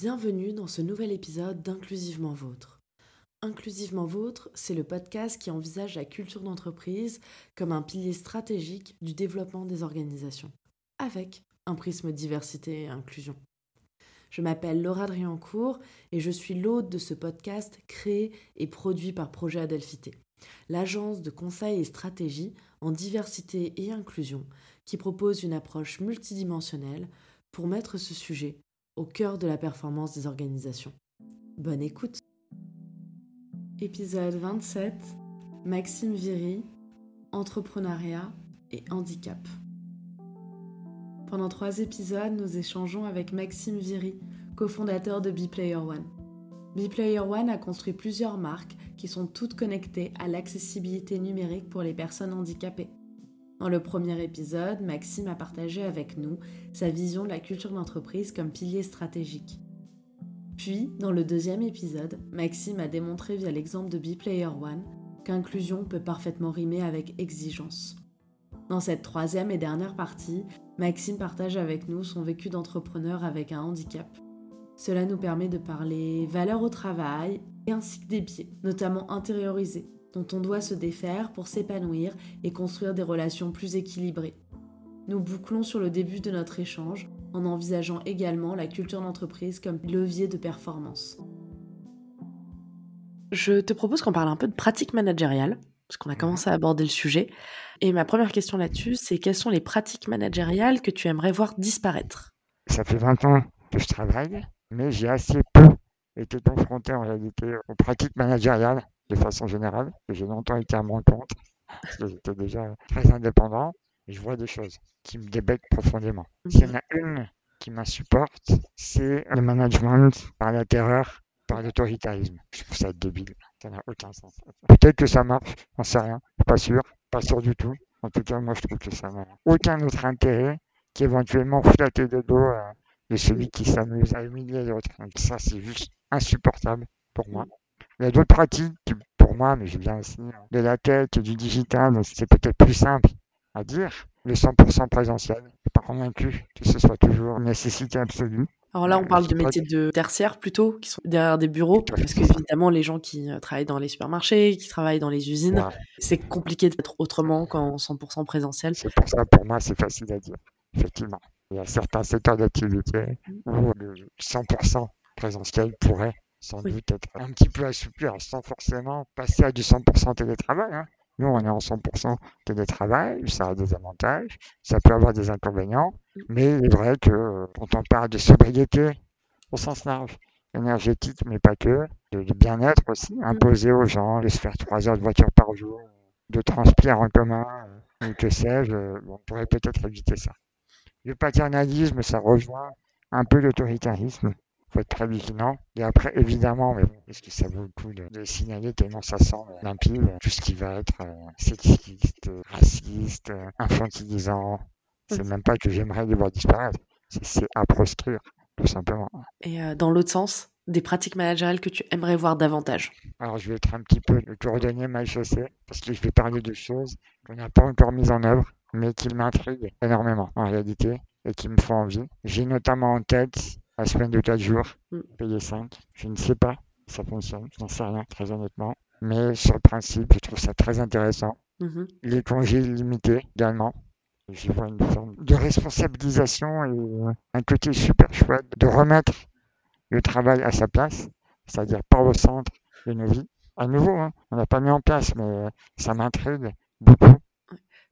Bienvenue dans ce nouvel épisode d'Inclusivement Vôtre. Inclusivement Vôtre, c'est le podcast qui envisage la culture d'entreprise comme un pilier stratégique du développement des organisations, avec un prisme diversité et inclusion. Je m'appelle Laura Driancourt et je suis l'hôte de ce podcast créé et produit par Projet Adelphité, l'agence de conseil et stratégie en diversité et inclusion qui propose une approche multidimensionnelle pour mettre ce sujet au cœur de la performance des organisations. Bonne écoute Épisode 27 Maxime Viry, entrepreneuriat et handicap. Pendant trois épisodes, nous échangeons avec Maxime Viry, cofondateur de BePlayer One. BePlayer One a construit plusieurs marques qui sont toutes connectées à l'accessibilité numérique pour les personnes handicapées. Dans le premier épisode, Maxime a partagé avec nous sa vision de la culture d'entreprise comme pilier stratégique. Puis, dans le deuxième épisode, Maxime a démontré via l'exemple de BePlayer One qu'inclusion peut parfaitement rimer avec exigence. Dans cette troisième et dernière partie, Maxime partage avec nous son vécu d'entrepreneur avec un handicap. Cela nous permet de parler valeur au travail et ainsi que des biais, notamment intériorisés, dont on doit se défaire pour s'épanouir et construire des relations plus équilibrées. Nous bouclons sur le début de notre échange en envisageant également la culture d'entreprise comme levier de performance. Je te propose qu'on parle un peu de pratique managériale, parce qu'on a commencé à aborder le sujet. Et ma première question là-dessus, c'est quelles sont les pratiques managériales que tu aimerais voir disparaître? Ça fait 20 ans que je travaille, mais j'ai assez peu été confronté en réalité aux pratiques managériales de façon générale, que j'ai longtemps été à mon compte, parce que j'étais déjà très indépendant, et je vois des choses qui me débectent profondément. S'il y en a une qui m'insupporte, c'est le management par la terreur, par l'autoritarisme. Je trouve ça débile, ça n'a aucun sens. Peut-être que ça marche, j'en sais rien, pas sûr, pas sûr du tout. En tout cas, moi je trouve que ça n'a aucun autre intérêt qu'éventuellement flatter le dos euh, de celui qui s'amuse à humilier l'autre. Donc ça, c'est juste insupportable pour moi. Il y a d'autres pratiques qui, pour moi, mais je viens aussi de la tête, du digital, c'est peut-être plus simple à dire. Le 100% présentiel, je suis pas convaincu que ce soit toujours une nécessité absolue. Alors là, on parle de métiers de tertiaire plutôt, qui sont derrière des bureaux, parce qu'évidemment, les gens qui euh, travaillent dans les supermarchés, qui travaillent dans les usines, c'est compliqué d'être autrement qu'en 100% présentiel. C'est pour ça, pour moi, c'est facile à dire, effectivement. Il y a certains secteurs d'activité où le 100% présentiel pourrait sans doute être un petit peu assoupli, sans forcément passer à du 100% télétravail. Hein. Nous, on est en 100% télétravail, ça a des avantages, ça peut avoir des inconvénients, mais il est vrai que euh, quand on parle de sobriété au sens large, énergétique, mais pas que, de, bien-être aussi, mm. imposer aux gens de se faire trois heures de voiture par jour, de transport en commun, euh, ou que sais-je, euh, on pourrait peut-être éviter ça. Le paternalisme, ça rejoint un peu l'autoritarisme faut être très vigilant. Et après, évidemment, mais bon, est-ce que ça vaut le coup de, signaler tellement ça sent limpide tout ce qui va être euh, sexiste, raciste, infantilisant. C'est même pas que j'aimerais les voir disparaître. C'est à proscrire, tout simplement. Et euh, dans l'autre sens, des pratiques managériales que tu aimerais voir davantage? Alors, je vais être un petit peu le cordonnier mal chaussé, parce que je vais parler de choses qu'on n'a pas encore mises en œuvre, mais qui m'intriguent énormément, en réalité, et qui me font envie. J'ai notamment en tête la semaine de 4 jours, mm. payer 5. Je ne sais pas si ça fonctionne, je n'en sais rien, très honnêtement. Mais sur le principe, je trouve ça très intéressant. Mm-hmm. Les congés limités également. J'y vois une forme de responsabilisation et un côté super chouette de remettre le travail à sa place, c'est-à-dire pas au centre de nos vies. À nouveau, hein, on n'a pas mis en place, mais ça m'intrigue beaucoup.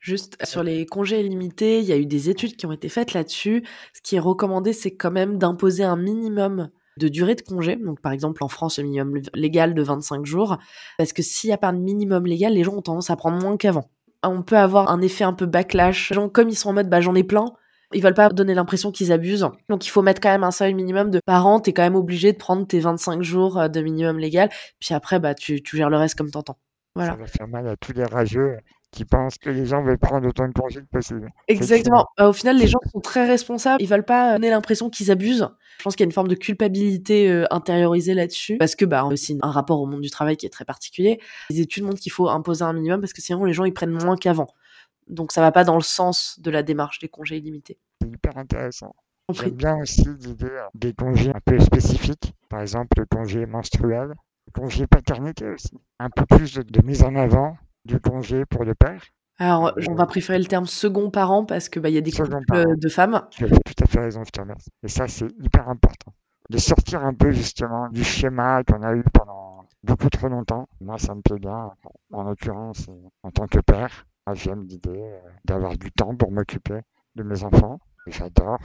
Juste sur les congés limités, il y a eu des études qui ont été faites là-dessus. Ce qui est recommandé, c'est quand même d'imposer un minimum de durée de congé. Donc, par exemple, en France, le minimum légal de 25 jours. Parce que s'il n'y a pas de minimum légal, les gens ont tendance à prendre moins qu'avant. On peut avoir un effet un peu backlash. Les gens, comme ils sont en mode, bah, j'en ai plein, ils veulent pas donner l'impression qu'ils abusent. Donc il faut mettre quand même un seuil minimum de parents. T'es quand même obligé de prendre tes 25 jours euh, de minimum légal. Puis après, bah tu, tu gères le reste comme t'entends. Voilà. Ça va faire mal à tous les rageux qui pensent que les gens veulent prendre autant de congés que possible. Exactement. Bah, au final, les gens sont très responsables. Ils veulent pas donner l'impression qu'ils abusent. Je pense qu'il y a une forme de culpabilité euh, intériorisée là-dessus, parce que bah aussi un rapport au monde du travail qui est très particulier. Les études montrent qu'il faut imposer un minimum parce que sinon les gens ils prennent moins qu'avant. Donc ça va pas dans le sens de la démarche des congés illimités. C'est hyper intéressant. J'aime bien aussi l'idée des congés un peu spécifiques, par exemple le congé menstruel, le congé paternité aussi, un peu plus de, mise en avant du congé pour le père. Alors, on va préférer le terme second parent parce que bah, y a des couples de femmes. Tu as tout à fait raison, je te remercie. Et ça, c'est hyper important. De sortir un peu justement du schéma qu'on a eu pendant beaucoup trop longtemps. Moi, ça me plaît bien, en l'occurrence, en tant que père. J'aime l'idée euh, d'avoir du temps pour m'occuper de mes enfants j'adore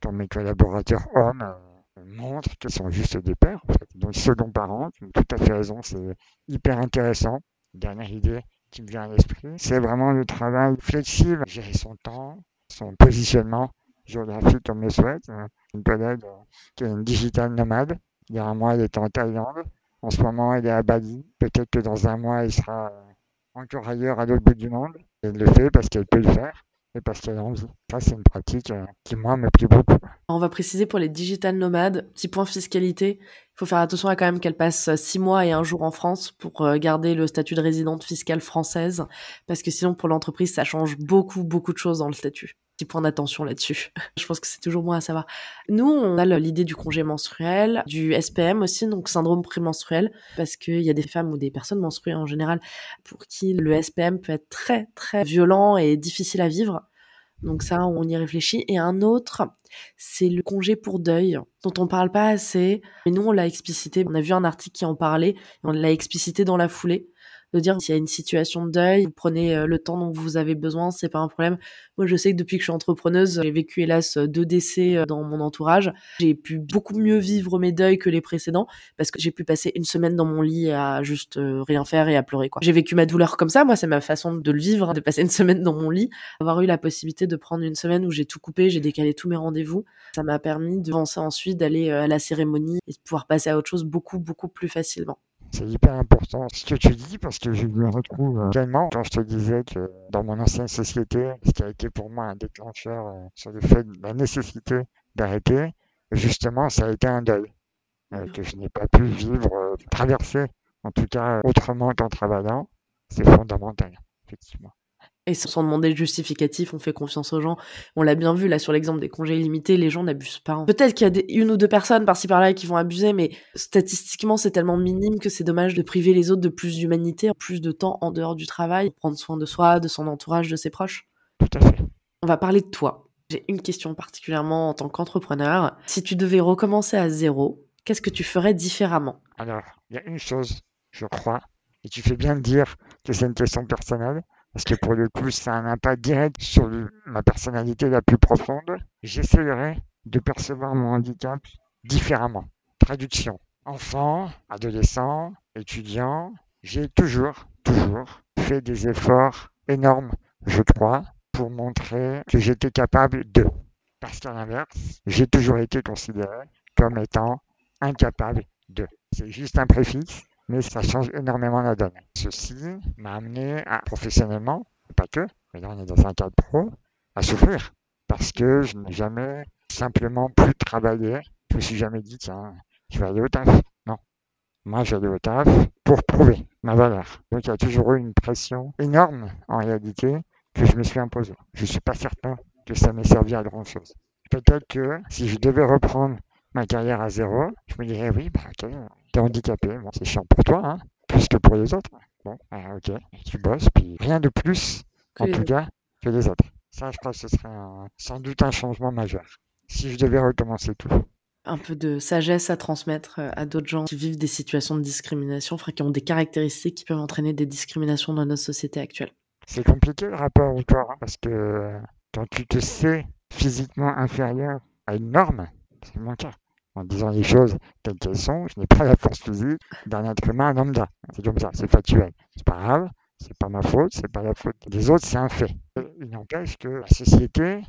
quand mes, collaborateurs hommes euh, montrent qu'ils sont juste des pères, en fait. Donc, second parent, tu as tout à fait raison, c'est hyper intéressant. Dernière idée qui me vient à l'esprit, c'est vraiment le travail flexible, gérer son temps, son positionnement géographique comme le souhaite. Une collègue euh, qui est une digital nomade. Il y a un mois, elle était en Thaïlande. En ce moment, elle est à Bali. Peut-être que dans un mois, elle sera euh, encore ailleurs à l'autre bout du monde. Elle le fait parce qu'elle peut le faire et parce qu'elle a envie. Ça, c'est une pratique euh, qui, moi, me plaît beaucoup. On va préciser pour les digital nomades, petit point fiscalité, il faut faire attention à quand même qu'elle passe six mois et un jour en France pour euh, garder le statut de résidente fiscale française, parce que sinon, pour l'entreprise, ça change beaucoup, beaucoup de choses dans le statut. Point d'attention là-dessus. Je pense que c'est toujours bon à savoir. Nous, on a l'idée du congé menstruel, du SPM aussi, donc syndrome prémenstruel, parce qu'il y a des femmes ou des personnes menstruées en général pour qui le SPM peut être très, très violent et difficile à vivre. Donc ça, on y réfléchit. Et un autre, c'est le congé pour deuil, dont on parle pas assez. Mais nous, on l'a explicité. On a vu un article qui en parlait. On l'a explicité dans la foulée de dire s'il y a une situation de deuil, vous prenez euh, le temps dont vous avez besoin, c'est pas un problème. Moi, je sais que depuis que je suis entrepreneuse, j'ai vécu hélas deux décès euh, dans mon entourage. J'ai pu beaucoup mieux vivre mes deuils que les précédents parce que j'ai pu passer une semaine dans mon lit à juste euh, rien faire et à pleurer quoi. J'ai vécu ma douleur comme ça, moi c'est ma façon de le vivre, de passer une semaine dans mon lit, avoir eu la possibilité de prendre une semaine où j'ai tout coupé, j'ai décalé tous mes rendez-vous. Ça m'a permis de penser ensuite d'aller à la cérémonie et de pouvoir passer à autre chose beaucoup beaucoup plus facilement. C'est hyper important ce que tu dis parce que je me retrouve tellement quand je te disais que dans mon ancienne société, ce qui a été pour moi un déclencheur euh, sur le fait de la nécessité d'arrêter, justement, ça a été un deuil euh, que je n'ai pas pu vivre, euh, traverser, en tout cas autrement qu'en travaillant. C'est fondamental, effectivement. Et sans demander de justificatif, on fait confiance aux gens. On l'a bien vu là sur l'exemple des congés illimités, les gens n'abusent pas. Peut-être qu'il y a une ou deux personnes par-ci par-là qui vont abuser, mais statistiquement c'est tellement minime que c'est dommage de priver les autres de plus d'humanité, plus de temps en dehors du travail, prendre soin de soi, de son entourage, de ses proches. Tout à fait. On va parler de toi. J'ai une question particulièrement en tant qu'entrepreneur. Si tu devais recommencer à zéro, qu'est-ce que tu ferais différemment? Alors, il y a une chose, je crois, et tu fais bien de dire que c'est une question personnelle, parce que pour le coup, ça a un impact direct sur ma personnalité la plus profonde. J'essaierai de percevoir mon handicap différemment. Traduction. Enfant, adolescent, étudiant, j'ai toujours, toujours fait des efforts énormes, je crois, pour montrer que j'étais capable de. Parce qu'à l'inverse, j'ai toujours été considéré comme étant incapable de. C'est juste un préfixe mais ça change énormément la donne. Ceci m'a amené à, professionnellement, pas que, mais là on est dans un cadre pro, à souffrir. Parce que je n'ai jamais simplement pu travailler. Je me suis jamais dit, tiens, je vais aller au taf. Non. Moi, j'allais au taf pour prouver ma valeur. Donc, il y a toujours eu une pression énorme, en réalité, que je me suis imposée. Je ne suis pas certain que ça m'ait servi à grand chose. Peut-être que si je devais reprendre ma carrière à zéro, je me dirais, oui, bah, ok, t'es handicapé, bon, c'est chiant pour toi, hein, plus que pour les autres. Bon, ah, ok, tu bosses, puis rien de plus, en tout cas, que les autres. Ça, je crois que ce serait sans doute un changement majeur, si je devais recommencer tout. Un peu de sagesse à transmettre euh, à d'autres gens qui vivent des situations de discrimination, enfin, qui ont des caractéristiques qui peuvent entraîner des discriminations dans notre société actuelle. C'est compliqué le rapport au corps, hein, parce que quand tu te sais physiquement inférieur à une norme, c'est mon cas en disant les choses telles qu'elles sont. Je n'ai pas la force physique d'un être humain lambda. C'est comme ça, c'est factuel. C'est pas grave, c'est pas ma faute, c'est pas la faute des autres, c'est un fait. Il n'empêche que la société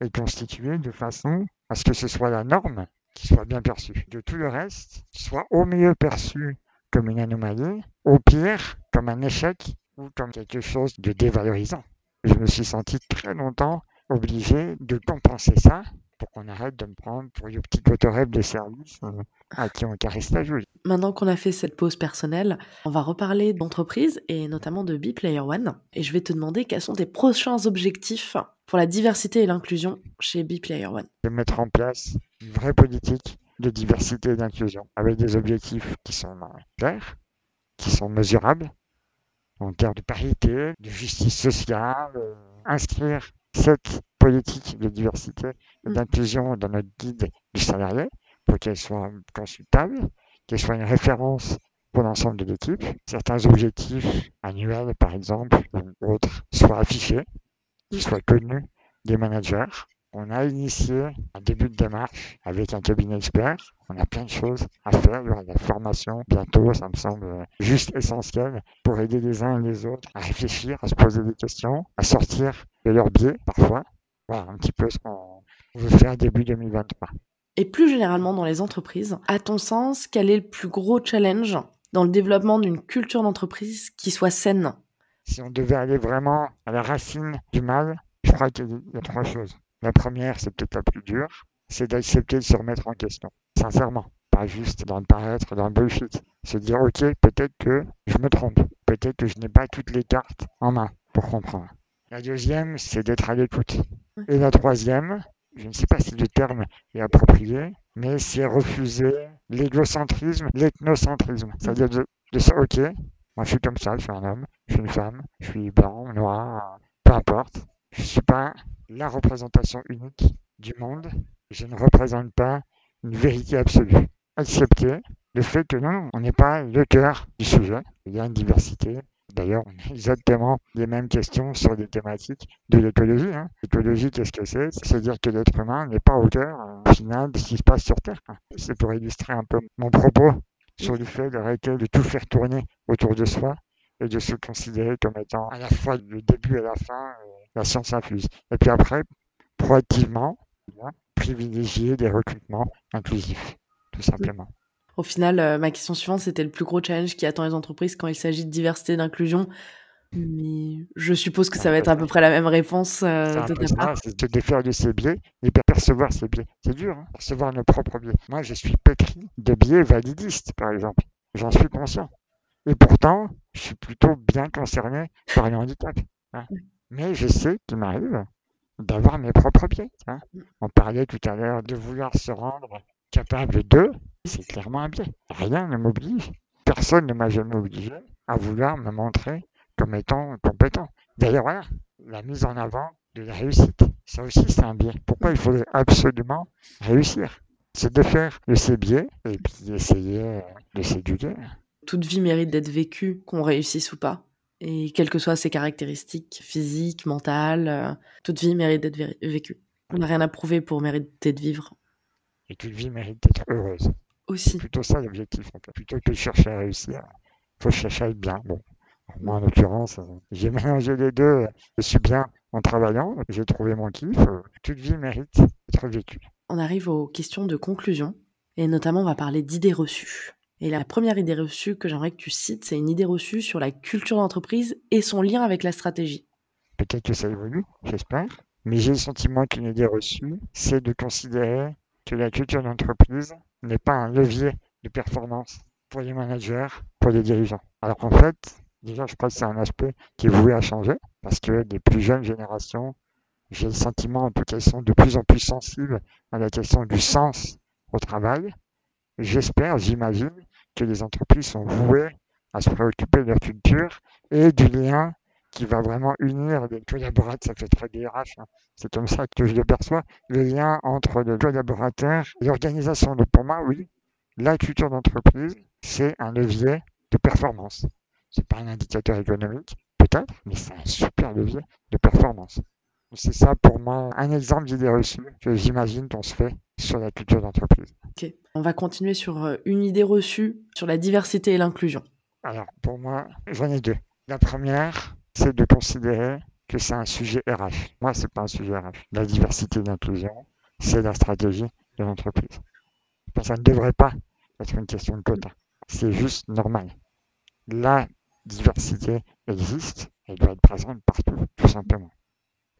est constituée de façon à ce que ce soit la norme qui soit bien perçue. De tout le reste, soit au mieux perçu comme une anomalie, au pire comme un échec ou comme quelque chose de dévalorisant. Je me suis senti très longtemps obligé de compenser ça pour qu'on arrête de me prendre pour une petite autorèble de service euh, à qui on caresse la joue. Maintenant qu'on a fait cette pause personnelle, on va reparler d'entreprise et notamment de B-Player One. Et je vais te demander quels sont tes prochains objectifs pour la diversité et l'inclusion chez B-Player One. De mettre en place une vraie politique de diversité et d'inclusion avec des objectifs qui sont euh, clairs, qui sont mesurables en termes de parité, de justice sociale, euh, inscrire cette politique de diversité et mm. d'inclusion dans notre guide du salarié pour qu'elle soit consultable, qu'elle soit une référence pour l'ensemble de l'équipe. Certains objectifs annuels, par exemple, ou autres, soient affichés, qu'ils soient connus des managers. On a initié un début de démarche avec un cabinet expert. On a plein de choses à faire. Il y aura de la formation bientôt. Ça me semble juste essentiel pour aider les uns et les autres à réfléchir, à se poser des questions, à sortir de leur biais parfois voilà un petit peu ce qu'on veut faire début 2023. Et plus généralement dans les entreprises, à ton sens, quel est le plus gros challenge dans le développement d'une culture d'entreprise qui soit saine? Si on devait aller vraiment à la racine du mal, je crois qu'il y a trois choses. La première, c'est peut-être la plus dure, c'est d'accepter de se remettre en question, sincèrement. Pas juste dans le paraître, dans le bullshit. Se dire, ok, peut-être que je me trompe, peut-être que je n'ai pas toutes les cartes en main pour comprendre. La deuxième, c'est d'être à l'écoute. Et la troisième, je ne sais pas si le terme est approprié, mais c'est refuser l'égocentrisme, l'ethnocentrisme. C'est-à-dire de, de ok, moi je suis comme ça, je suis un homme, je suis une femme, je suis blanc, noir, peu importe. Je ne suis pas la représentation unique du monde. Je ne représente pas une vérité absolue. Accepter le fait que non, on n'est pas le cœur du sujet. Il y a une diversité, D'ailleurs, on a exactement les mêmes questions sur des thématiques de l'écologie. Hein. L'écologie, qu'est-ce que c'est? C'est dire que l'être humain n'est pas au cœur, au final, de ce qui se passe sur Terre. C'est pour illustrer un peu mon propos sur le fait d'arrêter de tout faire tourner autour de soi et de se considérer comme étant à la fois le début et la fin, euh, la science infuse. Et puis après, proactivement, privilégier des recrutements inclusifs, tout simplement. Au final, euh, ma question suivante, c'était le plus gros challenge qui attend les entreprises quand il s'agit de diversité et d'inclusion. Mais je suppose que ça va être à peu près la même réponse euh, de ta part. C'est défaire de ses biais et percevoir ses biais. C'est dur, hein, percevoir nos propres biais. Moi, je suis pétri de biais validistes, par exemple. J'en suis conscient. Et pourtant, je suis plutôt bien concerné par le handicap. Hein. Mais je sais qu'il m'arrive d'avoir mes propres biais. Hein. Mm. On parlait tout à l'heure de vouloir se rendre capable de, c'est clairement un biais. Rien ne m'oblige, personne ne m'a jamais obligé à vouloir me montrer comme étant compétent. D'ailleurs, voilà, la mise en avant de la réussite, ça aussi c'est un biais. Pourquoi il faudrait absolument réussir? C'est de faire de ses biais et puis essayer de s'éduquer. Toute vie mérite d'être vécue, qu'on réussisse ou pas. Et quelles que soient ses caractéristiques physiques, mentales, euh, toute vie mérite d'être vécue. On n'a rien à prouver pour mériter de vivre et qu'une vie mérite d'être heureuse. Aussi. C'est plutôt ça l'objectif. Plutôt que de chercher à réussir, il faut chercher à être bien. Bon, moi en l'occurrence, j'ai mélangé les deux. Je suis bien en travaillant, j'ai trouvé mon kiff. Toute vie mérite d'être vécue. On arrive aux questions de conclusion, et notamment on va parler d'idées reçues. Et la première idée reçue que j'aimerais que tu cites, c'est une idée reçue sur la culture d'entreprise et son lien avec la stratégie. Peut-être que ça évolue, j'espère. Mais j'ai le sentiment qu'une idée reçue, c'est de considérer que la culture d'entreprise n'est pas un levier de performance pour les managers, pour les dirigeants. Alors qu'en fait, déjà, je crois que c'est un aspect qui est voué à changer parce que les plus jeunes générations, j'ai le sentiment en tout cas, sont de plus en plus sensibles à la question du sens au travail. J'espère, j'imagine, que les entreprises sont vouées à se préoccuper de leur culture et du lien qui va vraiment unir les collaborateurs, ça fait très DRH, hein. c'est comme ça que je le perçois, le lien entre le collaborateur et l'organisation. Donc pour moi, oui, la culture d'entreprise, c'est un levier de performance. C'est pas un indicateur économique, peut-être, mais c'est un super levier de performance. C'est ça pour moi un exemple d'idée reçue que j'imagine qu'on se fait sur la culture d'entreprise. Ok, on va continuer sur euh, une idée reçue sur la diversité et l'inclusion. Alors pour moi, j'en ai deux. La première, c'est de considérer que c'est un sujet RH. Moi, c'est pas un sujet RH. La diversité et l'inclusion, c'est la stratégie de l'entreprise. Ça ne devrait pas être une question de quota. C'est juste normal. La diversité existe, elle doit être présente partout, tout simplement.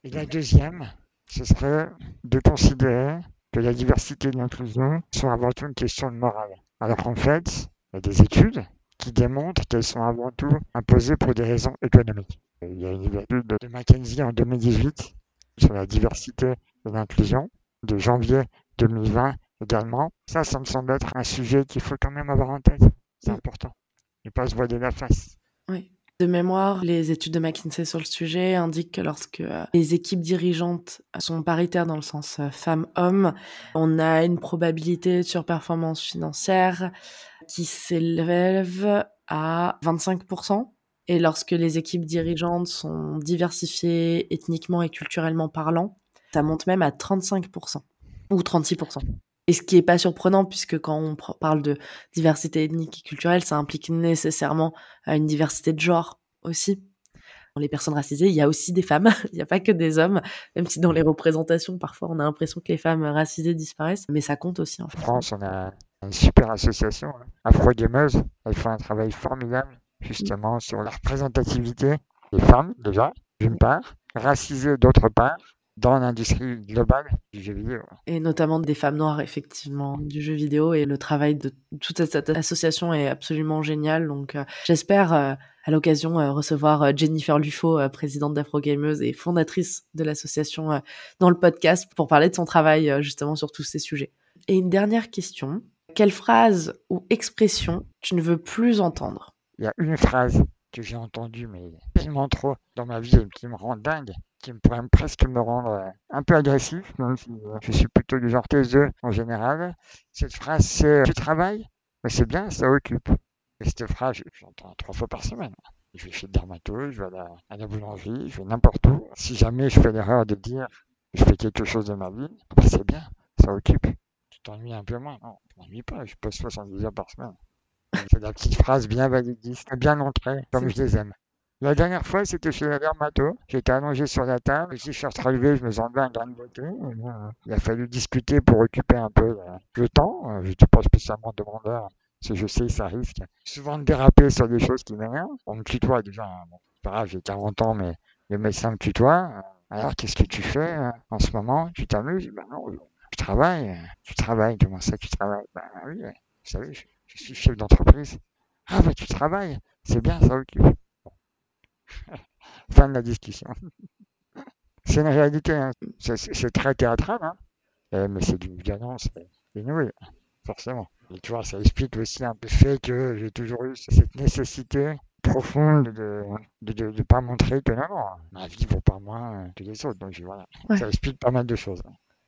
Et la deuxième, ce serait de considérer que la diversité et l'inclusion sont avant tout une question de morale. Alors qu'en fait, il y a des études qui démontrent qu'elles sont avant tout imposées pour des raisons économiques. Il y a une étude de McKinsey en 2018 sur la diversité et l'inclusion de janvier 2020 également. Ça, ça me semble être un sujet qu'il faut quand même avoir en tête. C'est important. Ne pas se voiler la face. Oui. De mémoire, les études de McKinsey sur le sujet indiquent que lorsque euh, les équipes dirigeantes sont paritaires dans le sens euh, femmes-hommes, on a une probabilité de surperformance financière qui s'élève à 25%. Et lorsque les équipes dirigeantes sont diversifiées ethniquement et culturellement parlant, ça monte même à 35% ou 36%. Et ce qui n'est pas surprenant, puisque quand on parle de diversité ethnique et culturelle, ça implique nécessairement euh, une diversité de genre aussi. Dans les personnes racisées, il y a aussi des femmes, il n'y a pas que des hommes, même si dans les représentations, parfois, on a l'impression que les femmes racisées disparaissent, mais ça compte aussi en fait. France, on a une super association, hein. Afro Gameuse, elle fait un travail formidable justement sur la représentativité des femmes, déjà, d'une part, racisées d'autre part, dans l'industrie globale du jeu vidéo. Et notamment des femmes noires, effectivement, du jeu vidéo. Et le travail de toute cette association est absolument génial. Donc, euh, j'espère euh, à l'occasion euh, recevoir Jennifer Lufo, présidente d'Afrogameuse et fondatrice de l'association, dans le podcast pour parler de son travail justement sur tous ces sujets. Et une dernière question. Quelle phrase ou expression tu ne veux plus entendre? Il y a une phrase que j'ai entendue, mais tellement trop dans ma vie qui me rend dingue qui pourrait presque me rendre euh, un peu agressif, même si euh, je suis plutôt du genre taiseux en général. Cette phrase, c'est Tu travailles? Mais c'est bien, ça occupe. Et cette phrase, j'entends trois fois par semaine. Je vais chez le dermatologue, je vais à la, boulangerie, je vais n'importe où. Si jamais je fais l'erreur de dire je fais quelque chose de ma vie, c'est bien, ça occupe. Tu t'ennuies un peu moins. Non, je m'ennuie pas, je pose 70 heures par semaine. C'est la petite phrase bien validiste, bien entrée, comme je les aime. La dernière fois, c'était chez la Dermato. J'étais allongé sur la table. Si je suis relevé, je me sentais un grain de beauté. il a fallu discuter pour occuper un peu euh, le temps. Euh, je n'étais pas spécialement demandeur, parce que je sais ça risque souvent de déraper sur des choses qui m'énervent. On me tutoie déjà. Hein. Bon, c'est pas grave, j'ai 40 ans, mais le médecin me tutoie. Alors, qu'est-ce que tu fais euh, en ce moment? Tu t'amuses? Ben non, je travaille. Tu travailles. Comment ça, tu travailles? Ben oui, vous savez, je, je suis chef d'entreprise. Ah, ben tu travailles. C'est bien, ça occupe. fin de la discussion. c'est une réalité, hein. c'est très théâtral, hein. euh, mais c'est d'une violence inouïe, forcément. Et tu vois, ça explique aussi un peu le fait que j'ai toujours eu cette nécessité profonde de ne de, de, pas montrer que non, non, ma vie vaut pas moins que les autres. Donc voilà, ça explique pas mal de choses.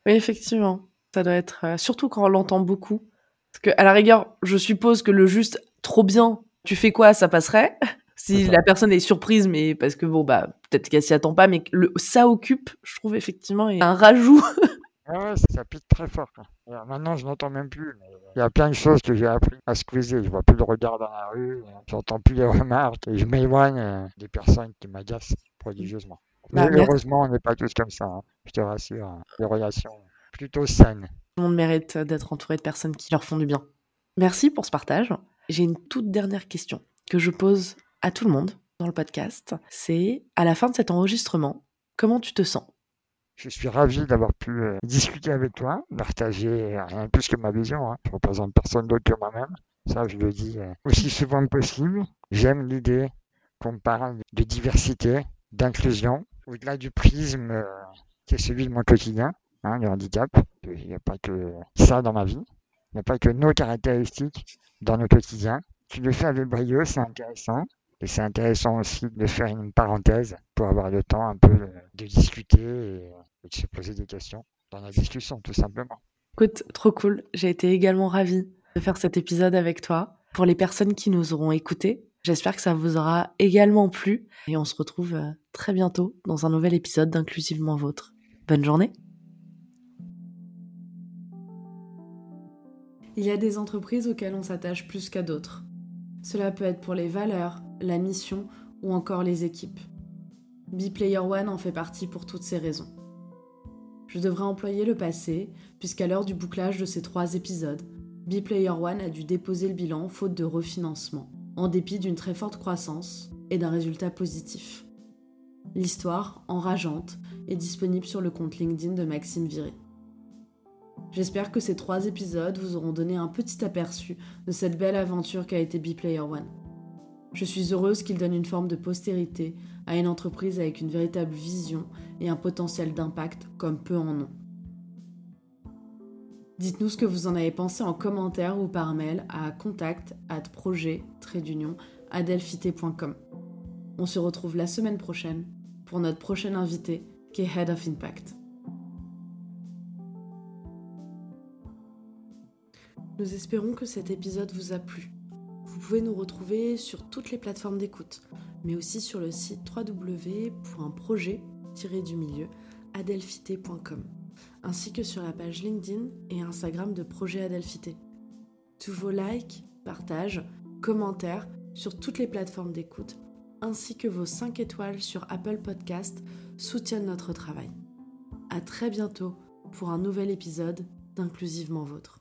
Oui, effectivement. Ça doit être, euh, surtout quand on l'entend beaucoup. Parce que, à la rigueur, je suppose que le juste trop bien, tu fais quoi, ça passerait? Si la personne est surprise, mais parce que bon, bah, peut-être qu'elle s'y attend pas, mais le, ça occupe, je trouve effectivement, un rajout. ouais, ça pique très fort. maintenant, je n'entends même plus. Il y a plein de choses que j'ai appris à squeezer. Je vois plus le regard dans la rue, j'entends plus les remarques et je m'éloigne euh, des personnes qui m'agacent prodigieusement. Bah, mais heureusement, on n'est pas tous comme ça. Hein. Je te rassure, hein. des relations plutôt saines. Tout le monde mérite d'être entouré de personnes qui leur font du bien. Merci pour ce partage. J'ai une toute dernière question que je pose à tout le monde dans le podcast, c'est à la fin de cet enregistrement, comment tu te sens? Je suis ravi d'avoir pu euh, discuter avec toi, partager rien plus que ma vision. Hein. Je ne représente personne d'autre que moi-même. Ça, je le dis euh, aussi souvent que possible. J'aime l'idée qu'on parle de diversité, d'inclusion, au-delà du prisme euh, qui est celui de mon quotidien, hein, le handicap. Il n'y a pas que ça dans ma vie. Il n'y a pas que nos caractéristiques dans nos quotidiens. Tu le fais avec brio, c'est intéressant. Et c'est intéressant aussi de faire une parenthèse pour avoir le temps un peu de, discuter et, de se poser des questions dans la discussion, tout simplement. Écoute, trop cool. J'ai été également ravie de faire cet épisode avec toi. Pour les personnes qui nous auront écoutés, j'espère que ça vous aura également plu. Et on se retrouve euh, très bientôt dans un nouvel épisode d'Inclusivement Vôtre. Bonne journée. Il y a des entreprises auxquelles on s'attache plus qu'à d'autres. Cela peut être pour les valeurs, la mission ou encore les équipes. B-Player One en fait partie pour toutes ces raisons. Je devrais employer le passé, puisqu'à l'heure du bouclage de ces trois épisodes, B-Player One a dû déposer le bilan faute de refinancement, en dépit d'une très forte croissance et d'un résultat positif. L'histoire, enrageante, est disponible sur le compte LinkedIn de Maxime Viry. J'espère que ces trois épisodes vous auront donné un petit aperçu de cette belle aventure qu'a été Player One. Je suis heureuse qu'il donne une forme de postérité à une entreprise avec une véritable vision et un potentiel d'impact comme peu en ont. Dites-nous ce que vous en avez pensé en commentaire ou par mail à contact at On se retrouve la semaine prochaine pour notre prochain invité qui est Head of Impact. Nous espérons que cet épisode vous a plu. Vous pouvez nous retrouver sur toutes les plateformes d'écoute, mais aussi sur le site www.projet-du-milieu adelphité.com, ainsi que sur la page LinkedIn et Instagram de Projet Adelphité. Tous vos likes, partages, commentaires sur toutes les plateformes d'écoute, ainsi que vos 5 étoiles sur Apple Podcast soutiennent notre travail. À très bientôt pour un nouvel épisode d'Inclusivement Vôtre.